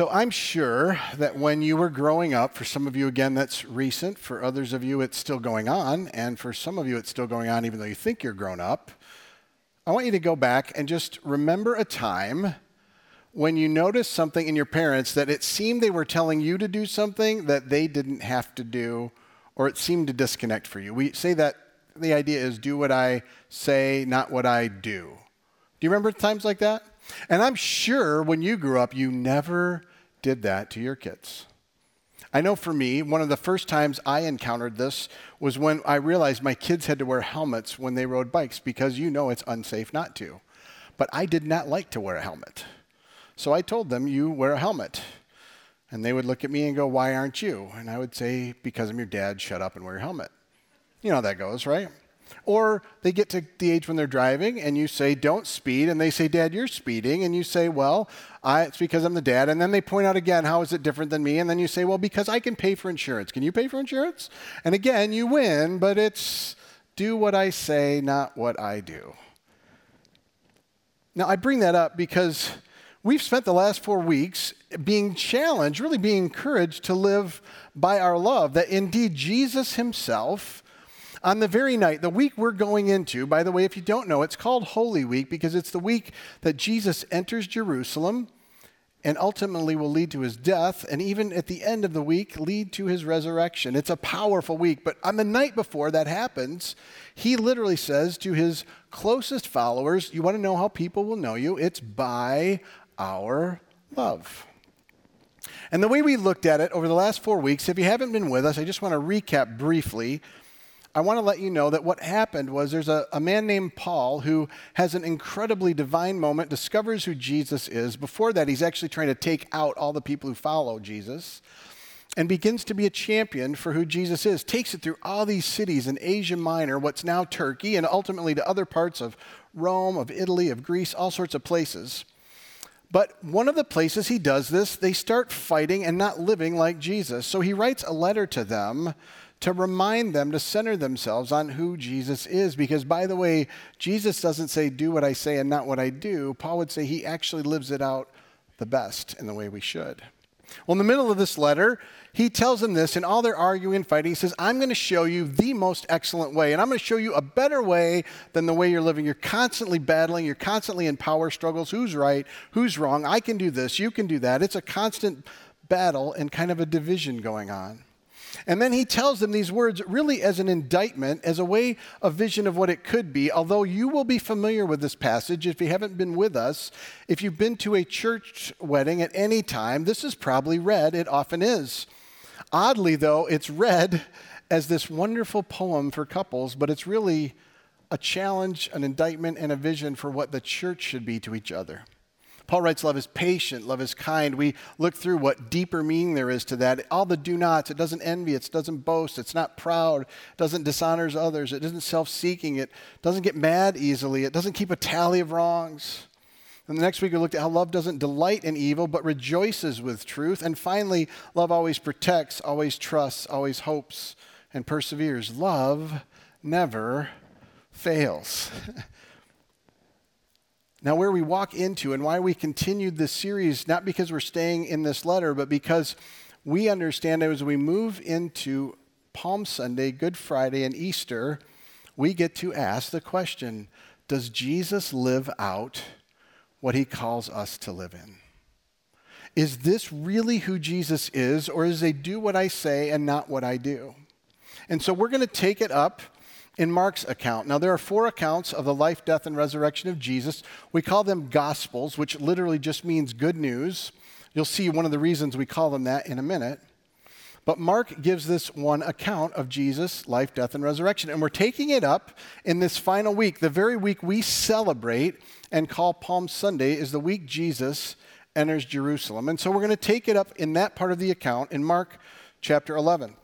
So I'm sure that when you were growing up, for some of you, again, that's recent. For others of you, it's still going on. And for some of you, it's still going on even though you think you're grown up. I want you to go back and just remember a time when you noticed something in your parents that it seemed they were telling you to do something that they didn't have to do, or it seemed to disconnect for you. We say that the idea is do what I say, not what I do. Do you remember times like that? And I'm sure when you grew up, you never did that to your kids. I know for me, one of the first times I encountered this was when I realized my kids had to wear helmets when they rode bikes because you know it's unsafe not to. But I did not like to wear a helmet. So I told them, You wear a helmet. And they would look at me and go, Why aren't you? And I would say, Because I'm your dad, shut up and wear your helmet. You know how that goes, right? Or they get to the age when they're driving and you say, don't speed. And they say, Dad, you're speeding. And you say, well, I, it's because I'm the dad. And then they point out again, how is it different than me? And then you say, well, because I can pay for insurance. Can you pay for insurance? And again, you win, but it's do what I say, not what I do. Now, I bring that up because we've spent the last four weeks being challenged, really being encouraged to live by our love, that indeed Jesus himself on the very night, the week we're going into, by the way, if you don't know, it's called Holy Week because it's the week that Jesus enters Jerusalem and ultimately will lead to his death, and even at the end of the week, lead to his resurrection. It's a powerful week. But on the night before that happens, he literally says to his closest followers, You want to know how people will know you? It's by our love. And the way we looked at it over the last four weeks, if you haven't been with us, I just want to recap briefly I want to let you know that what happened was there's a, a, man named Paul who has an incredibly divine moment, discovers who Jesus is. Before that, he's actually trying to take out all the people who follow Jesus and begins to be a champion for who Jesus is. Takes it through all these cities in Asia Minor, what's now Turkey, and ultimately to other parts of Rome, of Italy, of Greece, all sorts of places. But one of the places he does this, they start fighting and not living like Jesus. So he writes a letter to them to remind them to center themselves on who Jesus is. Because, by the way, Jesus doesn't say, do what I say and not what I do. Paul would say he actually lives it out the best in the way we should. Well, in the middle of this letter, he tells them this, and all their arguing and fighting, he says, I'm going to show you the most excellent way, and I'm going to show you a better way than the way you're living. You're constantly battling, you're constantly in power struggles. Who's right? Who's wrong? I can do this, you can do that. It's a constant battle and kind of a division going on. And then he tells them these words really as an indictment, as a way of vision of what it could be. Although you will be familiar with this passage if you haven't been with us, if you've been to a church wedding at any time, this is probably read. It often is. Oddly, though, it's read as this wonderful poem for couples, but it's really a challenge, an indictment, and a vision for what the church should be to each other. Paul writes, Love is patient, love is kind. We look through what deeper meaning there is to that. All the do nots, it doesn't envy, it doesn't boast, it's not proud, it doesn't dishonors others, it isn't self seeking, it doesn't get mad easily, it doesn't keep a tally of wrongs. And the next week we looked at how love doesn't delight in evil, but rejoices with truth. And finally, love always protects, always trusts, always hopes, and perseveres. Love never fails. Now, where we walk into and why we continued this series, not because we're staying in this letter, but because we understand that as we move into Palm Sunday, Good Friday, and Easter, we get to ask the question Does Jesus live out what he calls us to live in? Is this really who Jesus is, or is they do what I say and not what I do? And so we're going to take it up in Mark's account. Now, there are four accounts of the life, death, and resurrection of Jesus. We call them Gospels, which literally just means good news. You'll see one of the reasons we call them that in a minute. But Mark gives this one account of Jesus' life, death, and resurrection. And we're taking it up in this final week. The very week we celebrate and call Palm Sunday is the week Jesus enters Jerusalem. And so we're going to take it up in that part of the account in Mark chapter 11.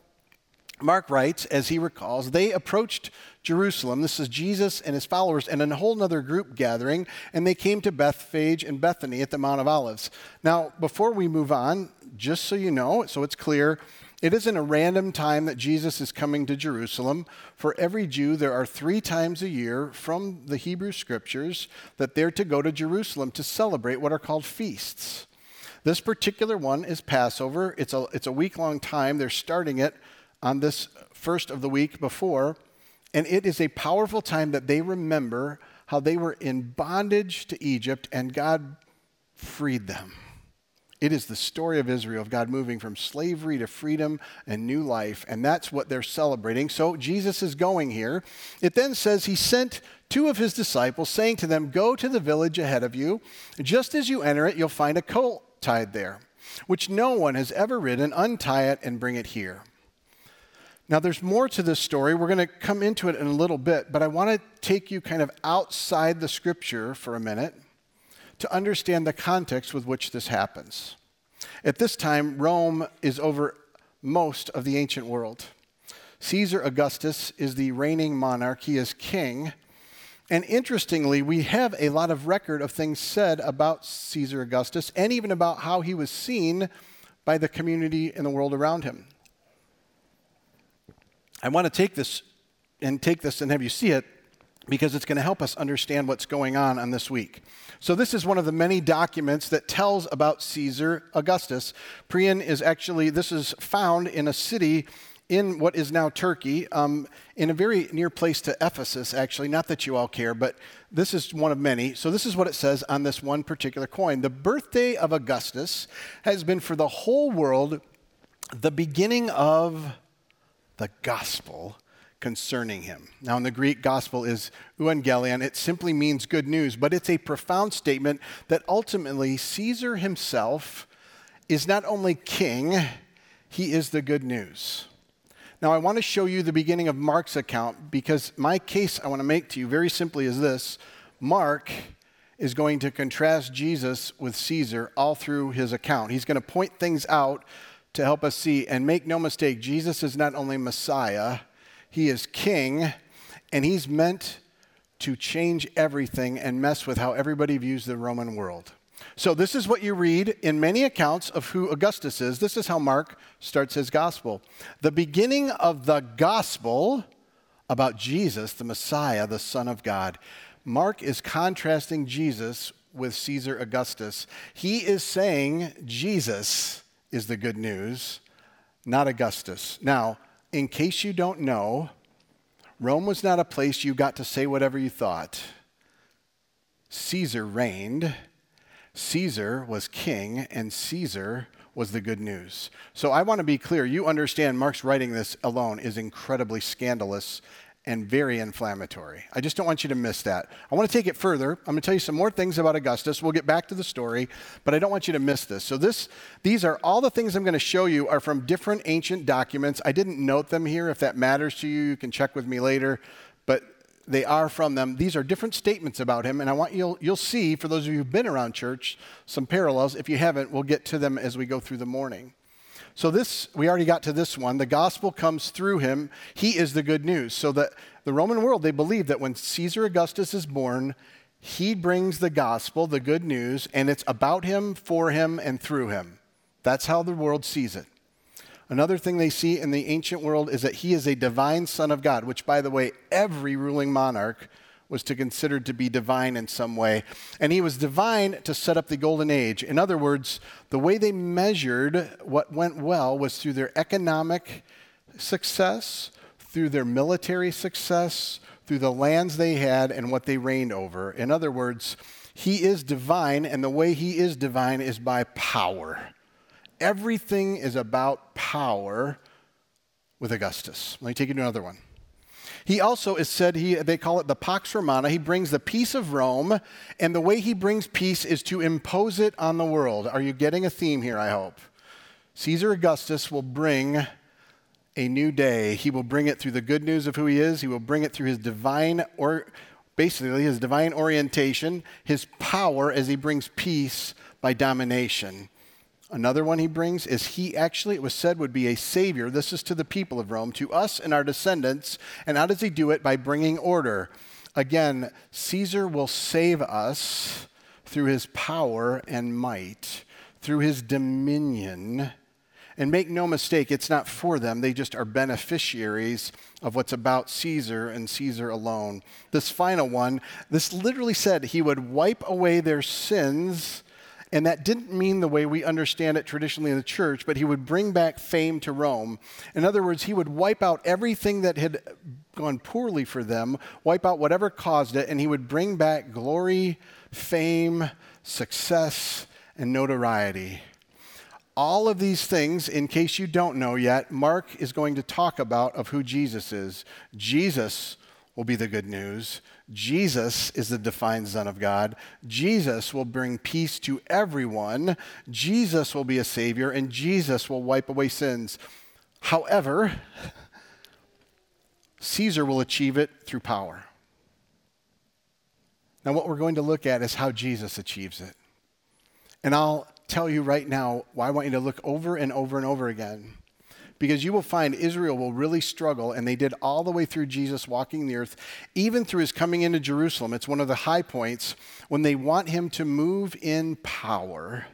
Mark writes, as he recalls, they approached Jerusalem. This is Jesus and his followers and a whole other group gathering, and they came to Bethphage and Bethany at the Mount of Olives. Now, before we move on, just so you know, so it's clear, it isn't a random time that Jesus is coming to Jerusalem. For every Jew, there are three times a year from the Hebrew scriptures that they're to go to Jerusalem to celebrate what are called feasts. This particular one is Passover. It's a, it's a week long time. They're starting it on this first of the week before. And it is a powerful time that they remember how they were in bondage to Egypt and God freed them. It is the story of Israel, of God moving from slavery to freedom and new life, and that's what they're celebrating. So Jesus is going here. It then says he sent two of his disciples, saying to them, Go to the village ahead of you. Just as you enter it, you'll find a colt tied there, which no one has ever ridden. Untie it and bring it here. Now, there's more to this story. We're going to come into it in a little bit, but I want to take you kind of outside the scripture for a minute to understand the context with which this happens. At this time, Rome is over most of the ancient world. Caesar Augustus is the reigning monarch, he is king. And interestingly, we have a lot of record of things said about Caesar Augustus and even about how he was seen by the community in the world around him. I want to take this and take this and have you see it because it's going to help us understand what's going on on this week. So, this is one of the many documents that tells about Caesar Augustus. Priene is actually, this is found in a city in what is now Turkey, um, in a very near place to Ephesus, actually. Not that you all care, but this is one of many. So, this is what it says on this one particular coin The birthday of Augustus has been for the whole world the beginning of the gospel concerning him. Now, in the Greek, gospel is euangelion. It simply means good news, but it's a profound statement that ultimately Caesar himself is not only king, he is the good news. Now, I want to show you the beginning of Mark's account because my case I want to make to you very simply is this Mark is going to contrast Jesus with Caesar all through his account. He's going to point things out to help us see. And make no mistake, Jesus is not only Messiah, he is king, and he's meant to change everything and mess with how everybody views the Roman world. So, this is what you read in many accounts of who Augustus is. This is how Mark starts his gospel. The beginning of the gospel about Jesus, the Messiah, the Son of God. Mark is contrasting Jesus with Caesar Augustus. He is saying Jesus is the good news, not Augustus. Now, in case you don't know, Rome was not a place you got to say whatever you thought. Caesar reigned, Caesar was king, and Caesar was the good news. So I want to be clear. You understand Mark's writing this alone is incredibly scandalous and very inflammatory. I just don't want you to miss that. I want to take it further. I'm going to tell you some more things about Augustus. We'll get back to the story, but I don't want you to miss this. So this these are all the things I'm going to show you are from different ancient documents. I didn't note them here. If that matters to you, you can check with me later, but they are from them. These are different statements about him, and I want you'll you'll see for those of you who've been around church some parallels. If you haven't, we'll get to them as we go through the morning. So this we already got to this one. The gospel comes through him. He is the good news. So that the Roman world they believe that when Caesar Augustus is born, he brings the gospel, the good news, and it's about him, for him, and through him. That's how the world sees it. Another thing they see in the ancient world is that he is a divine son of God, which, by the way, every ruling monarch was to consider to be divine in some way. And he was divine to set up the golden age. In other words, the way they measured what went well was through their economic success, through their military success, through the lands they had and what they reigned over. In other words, he is divine, and the way he is divine is by power. Everything is about power with Augustus. Let me take you to another one. He also is said, he, they call it the Pax Romana. He brings the peace of Rome, and the way he brings peace is to impose it on the world. Are you getting a theme here, I hope? Caesar Augustus will bring a new day. He will bring it through the good news of who he is, he will bring it through his divine, or basically his divine orientation, his power as he brings peace by domination. Another one he brings is he actually, it was said, would be a savior. This is to the people of Rome, to us and our descendants. And how does he do it? By bringing order. Again, Caesar will save us through his power and might, through his dominion. And make no mistake, it's not for them. They just are beneficiaries of what's about Caesar and Caesar alone. This final one, this literally said he would wipe away their sins And that didn't mean the way we understand it traditionally in the church, but he would bring back fame to Rome. In other words, he would wipe out everything that had gone poorly for them, wipe out whatever caused it, and he would bring back glory, fame, success, and notoriety. All of these things, in case you don't know yet, Mark is going to talk about of who Jesus is. Jesus will be the good news. Jesus is the defined Son of God. Jesus will bring peace to everyone. Jesus will be a Savior, and Jesus will wipe away sins. However, Caesar will achieve it through power. Now, what we're going to look at is how Jesus achieves it. And I'll tell you right now why I want you to look over and over and over again. Because you will find Israel will really struggle, and they did all the way through Jesus walking the earth, even through his coming into Jerusalem. It's one of the high points when they want him to move in power.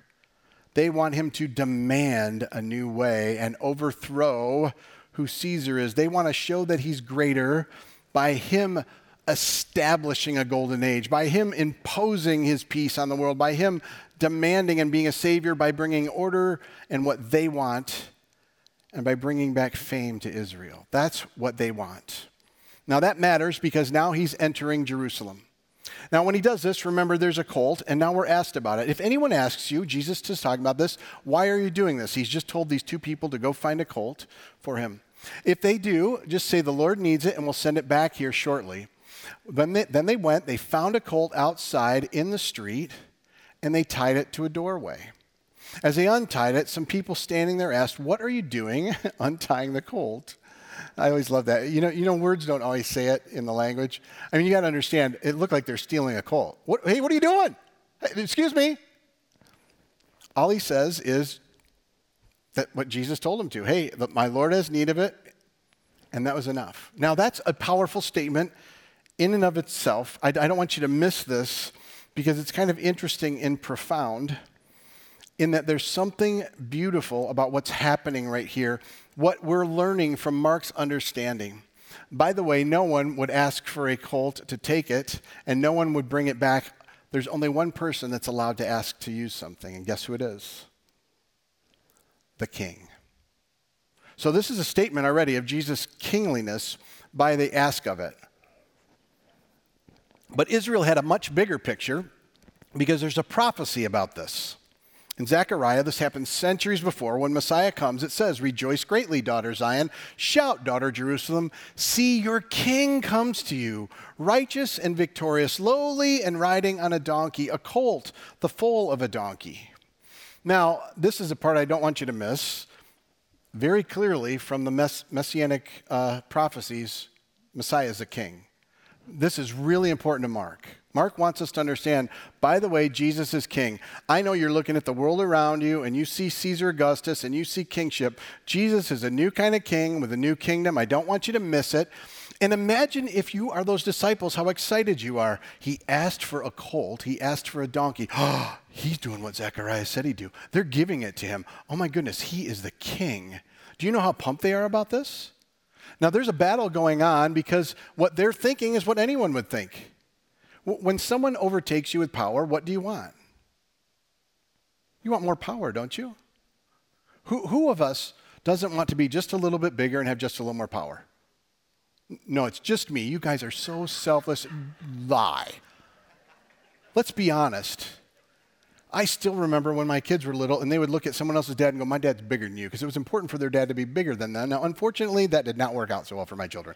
They want him to demand a new way and overthrow who Caesar is. They want to show that he's greater by him establishing a golden age, by him imposing his peace on the world, by him demanding and being a savior, by bringing order and what they want, and by bringing back fame to Israel. That's what they want. Now that matters because now he's entering Jerusalem. Now, when he does this, remember there's a colt, and now we're asked about it. If anyone asks you, Jesus is talking about this, why are you doing this? He's just told these two people to go find a colt for him. If they do, just say, The Lord needs it, and we'll send it back here shortly. Then they, then they went, they found a colt outside in the street, and they tied it to a doorway. As they untied it, some people standing there asked, What are you doing untying the colt? I always love that. You know, you know, words don't always say it in the language. I mean, you got to understand, it looked like they're stealing a colt. What, hey, what are you doing? Hey, excuse me. All he says is that what Jesus told him to. Hey, my Lord has need of it, and that was enough. Now, that's a powerful statement in and of itself. I, I don't want you to miss this because it's kind of interesting and profound in that there's something beautiful about what's happening right here, what we're learning from Mark's understanding. By the way, no one would ask for a colt to take it, and no one would bring it back. There's only one person that's allowed to ask to use something, and guess who it is? The king. So, this is a statement already of Jesus' kingliness by the ask of it. But Israel had a much bigger picture because there's a prophecy about this. In Zechariah, this happened centuries before. When Messiah comes, it says, Rejoice greatly, daughter Zion. Shout, daughter Jerusalem. See, your king comes to you, righteous and victorious, lowly and riding on a donkey, a colt, the foal of a donkey. Now, this is a part I don't want you to miss. Very clearly, from the mess- messianic uh, prophecies, Messiah is a king. This is really important to Mark. Mark wants us to understand, by the way, Jesus is king. I know you're looking at the world around you and you see Caesar Augustus and you see kingship. Jesus is a new kind of king with a new kingdom. I don't want you to miss it. And imagine if you are those disciples, how excited you are. He asked for a colt, he asked for a donkey. Oh, he's doing what Zechariah said he'd do. They're giving it to him. Oh my goodness, he is the king. Do you know how pumped they are about this? Now, there's a battle going on because what they're thinking is what anyone would think. When someone overtakes you with power, what do you want? You want more power, don't you? Who, who of us doesn't want to be just a little bit bigger and have just a little more power? No, it's just me. You guys are so selfless. Lie. Let's be honest. I still remember when my kids were little and they would look at someone else's dad and go, My dad's bigger than you, because it was important for their dad to be bigger than them. Now, unfortunately, that did not work out so well for my children.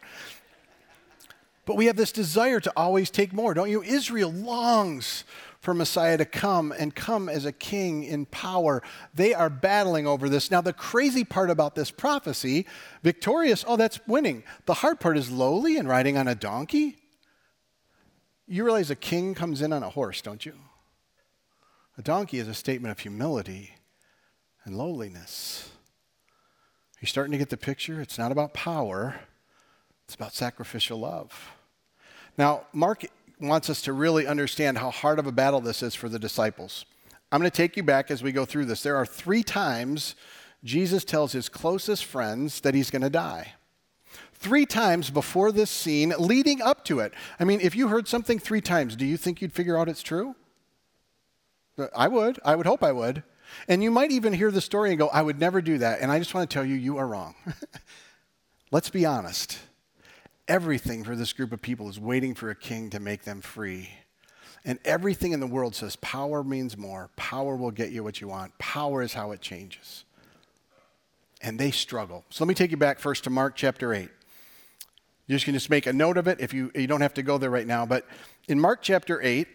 But we have this desire to always take more, don't you? Israel longs for Messiah to come and come as a king in power. They are battling over this. Now, the crazy part about this prophecy victorious, oh, that's winning. The hard part is lowly and riding on a donkey. You realize a king comes in on a horse, don't you? A donkey is a statement of humility and lowliness. Are you starting to get the picture? It's not about power, it's about sacrificial love. Now, Mark wants us to really understand how hard of a battle this is for the disciples. I'm going to take you back as we go through this. There are three times Jesus tells his closest friends that he's going to die. Three times before this scene, leading up to it. I mean, if you heard something three times, do you think you'd figure out it's true? I would. I would hope I would. And you might even hear the story and go, I would never do that. And I just want to tell you, you are wrong. Let's be honest. Everything for this group of people is waiting for a king to make them free. And everything in the world says power means more. Power will get you what you want. Power is how it changes. And they struggle. So let me take you back first to Mark chapter 8. You just can just make a note of it if you, you don't have to go there right now. But in Mark chapter 8,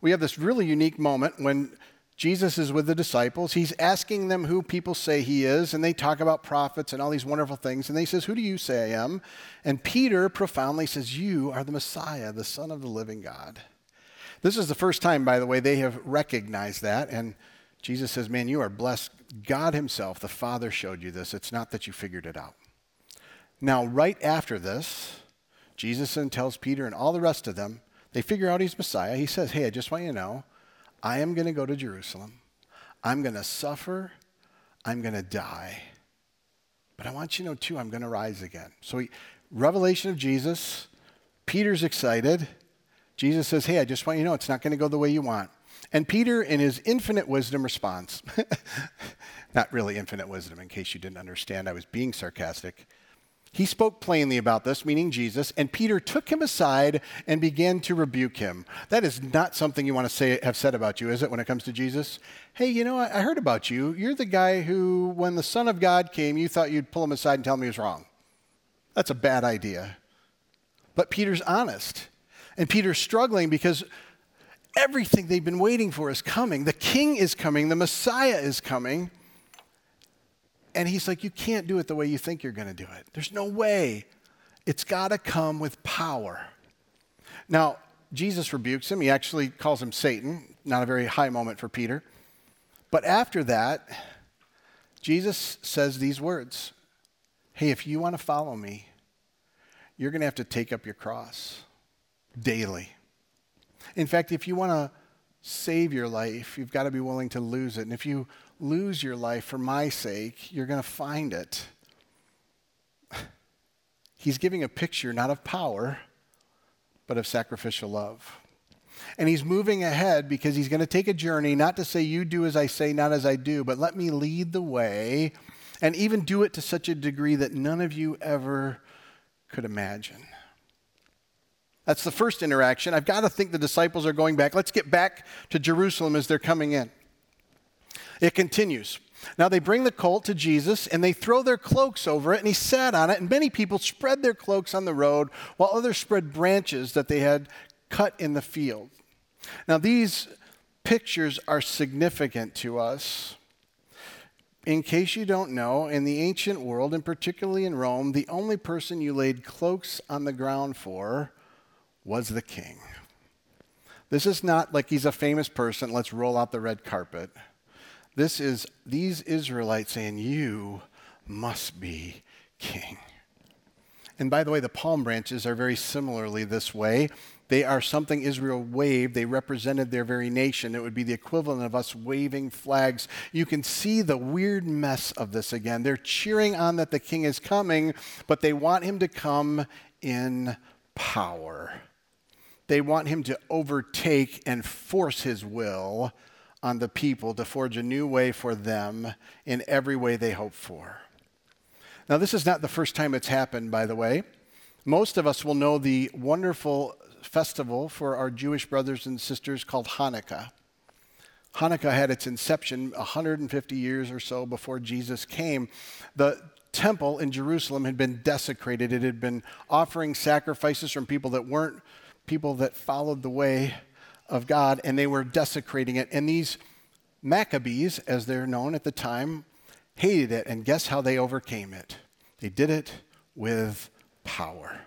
we have this really unique moment when Jesus is with the disciples. He's asking them who people say he is, and they talk about prophets and all these wonderful things. And they says, "Who do you say I am?" And Peter profoundly says, "You are the Messiah, the Son of the living God." This is the first time, by the way, they have recognized that. And Jesus says, "Man, you are blessed. God Himself, the Father, showed you this. It's not that you figured it out." Now, right after this, Jesus then tells Peter and all the rest of them, they figure out he's Messiah. He says, Hey, I just want you to know, I am going to go to Jerusalem. I'm going to suffer. I'm going to die. But I want you to know, too, I'm going to rise again. So, he, revelation of Jesus, Peter's excited. Jesus says, Hey, I just want you to know it's not going to go the way you want. And Peter, in his infinite wisdom, responds, Not really infinite wisdom, in case you didn't understand, I was being sarcastic. He spoke plainly about this, meaning Jesus, and Peter took him aside and began to rebuke him. That is not something you want to say have said about you, is it, when it comes to Jesus? Hey, you know, I heard about you. You're the guy who, when the Son of God came, you thought you'd pull him aside and tell him he was wrong. That's a bad idea. But Peter's honest. And Peter's struggling because everything they've been waiting for is coming. The king is coming, the Messiah is coming. And he's like, You can't do it the way you think you're going to do it. There's no way. It's got to come with power. Now, Jesus rebukes him. He actually calls him Satan, not a very high moment for Peter. But after that, Jesus says these words Hey, if you want to follow me, you're going to have to take up your cross daily. In fact, if you want to save your life, you've got to be willing to lose it. And if you lose your life for my sake, you're going to find it. He's giving a picture not of power, but of sacrificial love. And he's moving ahead because he's going to take a journey, not to say, You do as I say, not as I do, but let me lead the way, and even do it to such a degree that none of you ever could imagine. That's the first interaction. I've got to think the disciples are going back. Let's get back to Jerusalem as they're coming in. It continues. Now they bring the colt to Jesus and they throw their cloaks over it, and he sat on it. And many people spread their cloaks on the road, while others spread branches that they had cut in the field. Now these pictures are significant to us. In case you don't know, in the ancient world, and particularly in Rome, the only person you laid cloaks on the ground for was the king. This is not like he's a famous person, let's roll out the red carpet. This is these Israelites saying, You must be king. And by the way, the palm branches are very similarly this way. They are something Israel waved. They represented their very nation. It would be the equivalent of us waving flags. You can see the weird mess of this again. They're cheering on that the king is coming, but they want him to come in power. They want him to overtake and force his will on the people to forge a new way for them in every way they hope for. Now, this is not the first time it's happened, by the way. Most of us will know the wonderful festival for our Jewish brothers and sisters called Hanukkah. Hanukkah had its inception 150 years or so before Jesus came. The temple in Jerusalem had been desecrated, it had been offering sacrifices from people that weren't people that followed the way of God, and they were desecrating it. And these Maccabees, as they're known at the time, hated it. And guess how they overcame it? They did it with power.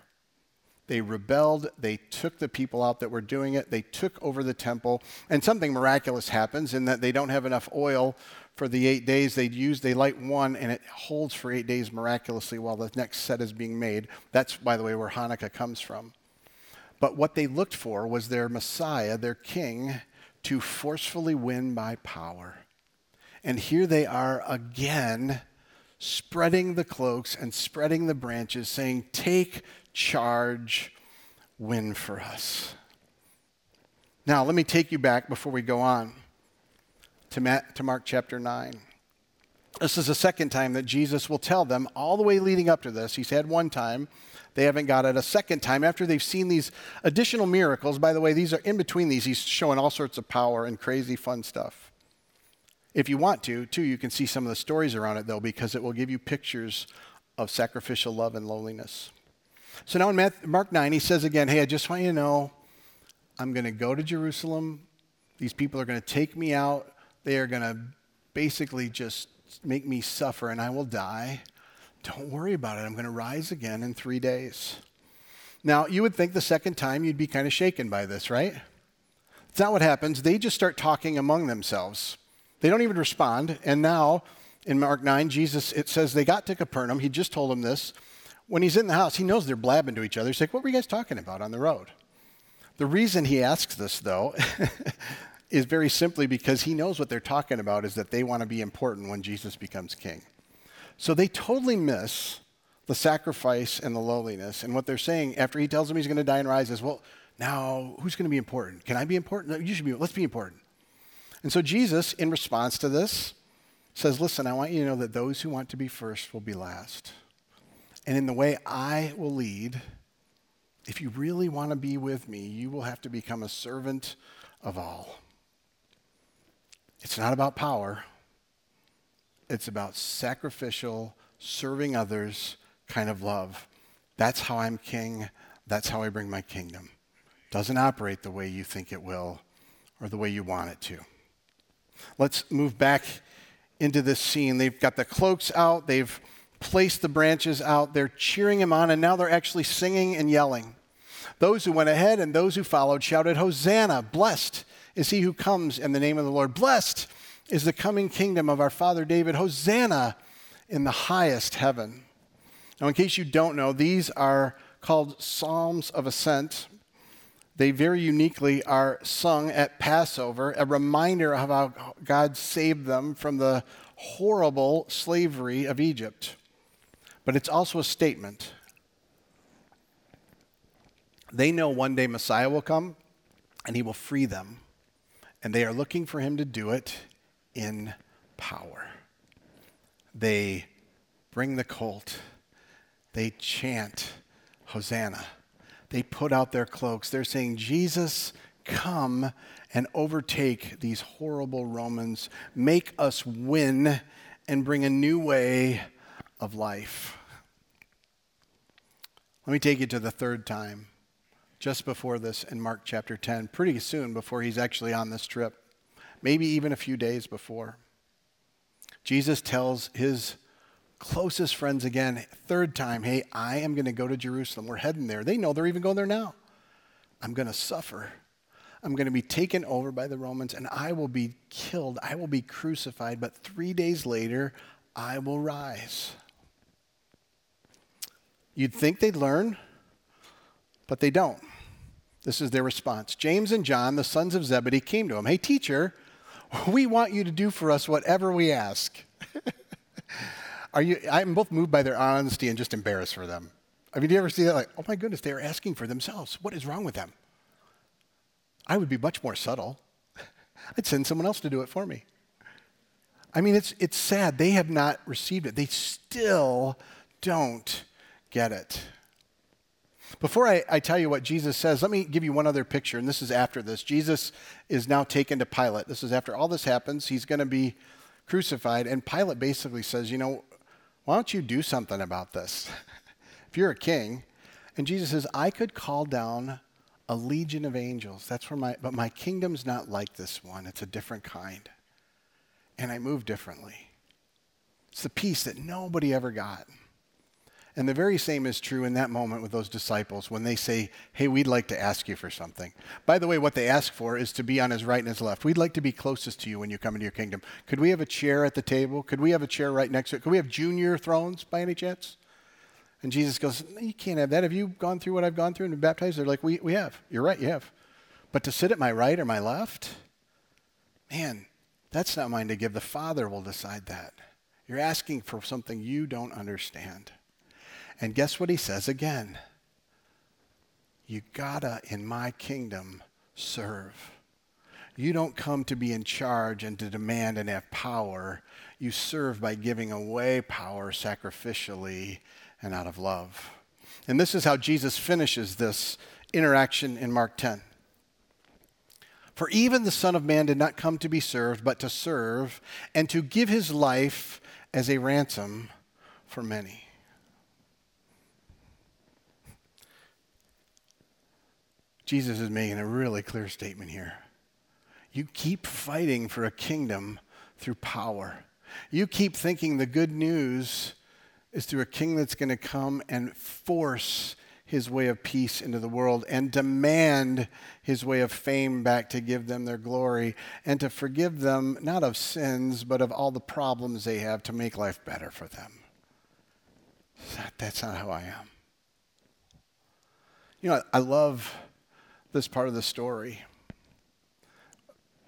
They rebelled. They took the people out that were doing it. They took over the temple. And something miraculous happens in that they don't have enough oil for the eight days. They use, they light one, and it holds for eight days miraculously while the next set is being made. That's, by the way, where Hanukkah comes from. But what they looked for was their Messiah, their king, to forcefully win by power. And here they are again, spreading the cloaks and spreading the branches, saying, Take charge, win for us. Now, let me take you back before we go on. to, Matt, to Mark chapter 9. This is the second time that Jesus will tell them, all the way leading up to this. He's had one time. They haven't got it a second time after they've seen these additional miracles. By the way, these are in between these, he's showing all sorts of power and crazy fun stuff. If you want to, too, you can see some of the stories around it, though, because it will give you pictures of sacrificial love and loneliness. So now in Mark 9, he says again, Hey, I just want you to know I'm going to go to Jerusalem. These people are going to take me out. They are going to basically just make me suffer and I will die. Don't worry about it. I'm going to rise again in three days. Now, you would think the second time you'd be kind of shaken by this, right? It's not what happens. They just start talking among themselves. They don't even respond. And now, in Mark 9, Jesus, it says they got to Capernaum. He just told them this. When he's in the house, he knows they're blabbing to each other. He's like, What were you guys talking about on the road? The reason he asks this, though, is very simply because he knows what they're talking about is that they want to be important when Jesus becomes king. So they totally miss the sacrifice and the lowliness. And what they're saying after he tells them he's going to die and rise is, well, now who's going to be important? Can I be important? No, you should be. Let's be important. And so Jesus, in response to this, says, listen, I want you to know that those who want to be first will be last. And in the way I will lead, if you really want to be with me, you will have to become a servant of all. It's not about power, it's about sacrificial, serving others kind of love. That's how I'm king. That's how I bring my kingdom. Doesn't operate the way you think it will or the way you want it to. Let's move back into this scene. They've got the cloaks out, they've placed the branches out, they're cheering him on, and now they're actually singing and yelling. Those who went ahead and those who followed shouted, Hosanna, blessed is he who comes in the name of the Lord. Blessed is the coming kingdom of our father David. Hosanna in the highest heaven. Now, in case you don't know, these are called Psalms of Ascent. They very uniquely are sung at Passover, a reminder of how God saved them from the horrible slavery of Egypt. But it's also a statement. They know one day Messiah will come and he will free them and they are looking for him to do it in power. They bring the colt, they chant Hosanna, they put out their cloaks. They're saying, Jesus, come and overtake these horrible Romans, make us win, and bring a new way of life. Let me take you to the third time just before this in Mark chapter 10, pretty soon before he's actually on this trip, maybe even a few days before. Jesus tells his closest friends again, third time, hey, I am going to go to Jerusalem. We're heading there. They know they're even going there now. I'm going to suffer. I'm going to be taken over by the Romans and I will be killed. I will be crucified, but three days later, I will rise. You'd think they'd learn, but they don't. This is their response. James and John, the sons of Zebedee, came to him. Hey, teacher, we want you to do for us whatever we ask. Are you, I'm both moved by their honesty and just embarrassed for them. I mean, do you ever see that? Like, oh my goodness, they are asking for themselves. What is wrong with them? I would be much more subtle. I'd send someone else to do it for me. I mean, it's, it's sad. They have not received it. They still don't get it. Before I, I, tell you what Jesus says, let me give you one other picture, and this is after this. Jesus is now taken to Pilate. This is after all this happens. He's going to be crucified, and Pilate basically says, You know, why don't you do something about this? if you're a king, and Jesus says, I could call down a legion of angels. That's where my, but my kingdom's not like this one, it's a different kind. And I move differently. It's the peace that nobody ever got. And the very same is true in that moment with those disciples when they say, Hey, we'd like to ask you for something. By the way, what they ask for is to be on his right and his left. We'd like to be closest to you when you come into your kingdom. Could we have a chair at the table? Could we have a chair right next to it? Could we have junior thrones by any chance? And Jesus goes, You can't have that. Have you gone through what I've gone through and been baptized? They're like, we, we have. You're right, you have. But to sit at my right or my left, man, that's not mine to give. The Father will decide that. You're asking for something you don't understand. And guess what he says again? You gotta, in my kingdom, serve. You don't come to be in charge and to demand and have power. You serve by giving away power sacrificially and out of love. And this is how Jesus finishes this interaction in Mark 10. For even the Son of Man did not come to be served, but to serve and to give his life as a ransom for many. Jesus is making a really clear statement here. You keep fighting for a kingdom through power. You keep thinking the good news is through a king that's going to come and force his way of peace into the world and demand his way of fame back to give them their glory and to forgive them not of sins but of all the problems they have to make life better for them. That's not how I am. You know, I love this part of the story?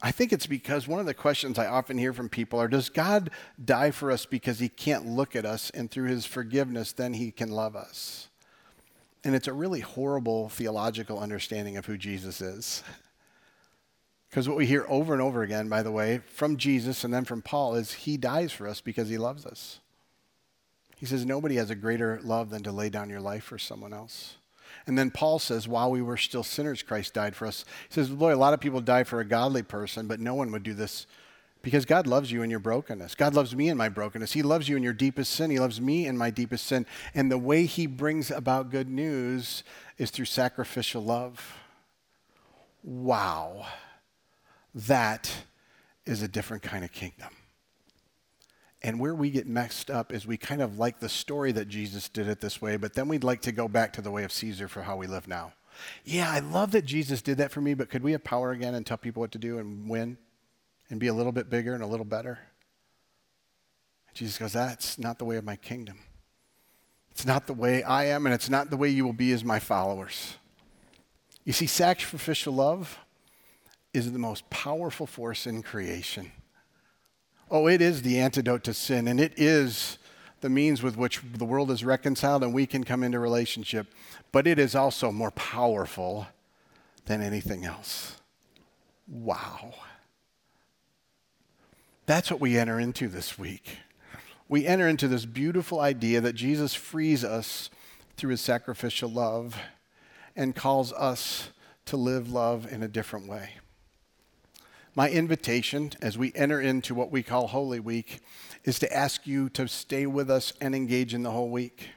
I think it's because one of the questions I often hear from people are Does God die for us because he can't look at us and through his forgiveness then he can love us? And it's a really horrible theological understanding of who Jesus is. Because what we hear over and over again, by the way, from Jesus and then from Paul is he dies for us because he loves us. He says nobody has a greater love than to lay down your life for someone else. And then Paul says, while we were still sinners, Christ died for us. He says, boy, a lot of people die for a godly person, but no one would do this because God loves you in your brokenness. God loves me in my brokenness. He loves you in your deepest sin. He loves me in my deepest sin. And the way He brings about good news is through sacrificial love. Wow. That is a different kind of kingdom. And where we get messed up is we kind of like the story that Jesus did it this way, but then we'd like to go back to the way of Caesar for how we live now. Yeah, I love that Jesus did that for me, but could we have power again and tell people what to do and win and be a little bit bigger and a little better? Jesus goes, That's not the way of my kingdom. It's not the way I am, and it's not the way you will be as my followers. You see, sacrificial love is the most powerful force in creation. Oh, it is the antidote to sin, and it is the means with which the world is reconciled and we can come into relationship. But it is also more powerful than anything else. Wow. That's what we enter into this week. We enter into this beautiful idea that Jesus frees us through his sacrificial love and calls us to live love in a different way. My invitation as we enter into what we call Holy Week is to ask you to stay with us and engage in the whole week.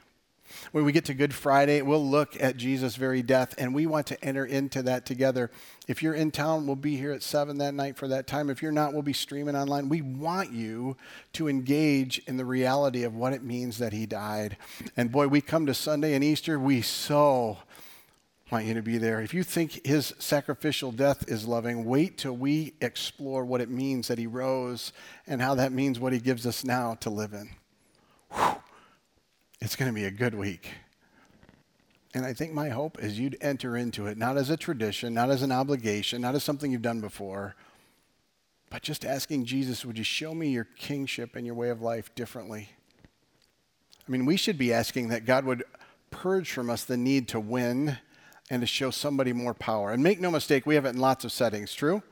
When we get to Good Friday, we'll look at Jesus' very death, and we want to enter into that together. If you're in town, we'll be here at 7 that night for that time. If you're not, we'll be streaming online. We want you to engage in the reality of what it means that he died. And boy, we come to Sunday and Easter, we so want you to be there. If you think his sacrificial death is loving, wait till we explore what it means that he rose and how that means what he gives us now to live in. Whew. It's going to be a good week. And I think my hope is you'd enter into it not as a tradition, not as an obligation, not as something you've done before, but just asking Jesus, would you show me your kingship and your way of life differently? I mean, we should be asking that God would purge from us the need to win and to show somebody more power. And make no mistake, we have it in lots of settings, true?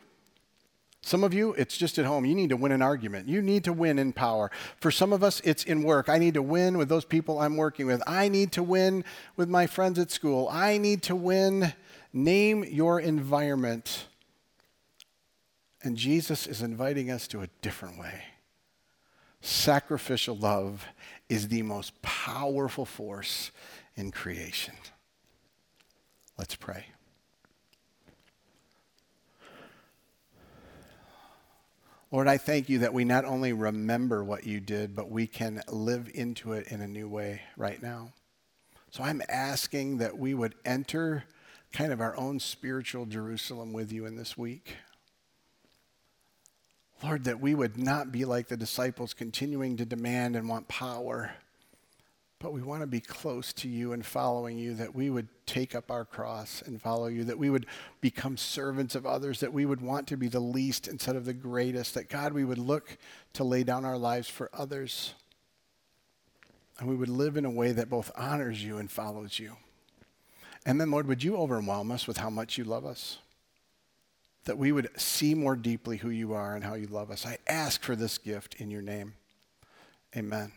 Some of you, it's just at home. You need to win an argument. You need to win in power. For some of us, it's in work. I need to win with those people I'm working with. I need to win with my friends at school. I need to win. Name your environment. And Jesus is inviting us to a different way. Sacrificial love is the most powerful force in creation. Let's pray. Lord, I thank you that we not only remember what you did, but we can live into it in a new way right now. So I'm asking that we would enter kind of our own spiritual Jerusalem with you in this week. Lord, that we would not be like the disciples continuing to demand and want power, but we want to be close to you and following you, that we would take up our cross and follow you, that we would become servants of others, that we would want to be the least instead of the greatest, that God, we would look to lay down our lives for others. And we would live in a way that both honors you and follows you. And then, Lord, would you overwhelm us with how much you love us? that we would see more deeply who you are and how you love us. I ask for this gift in your name. Amen.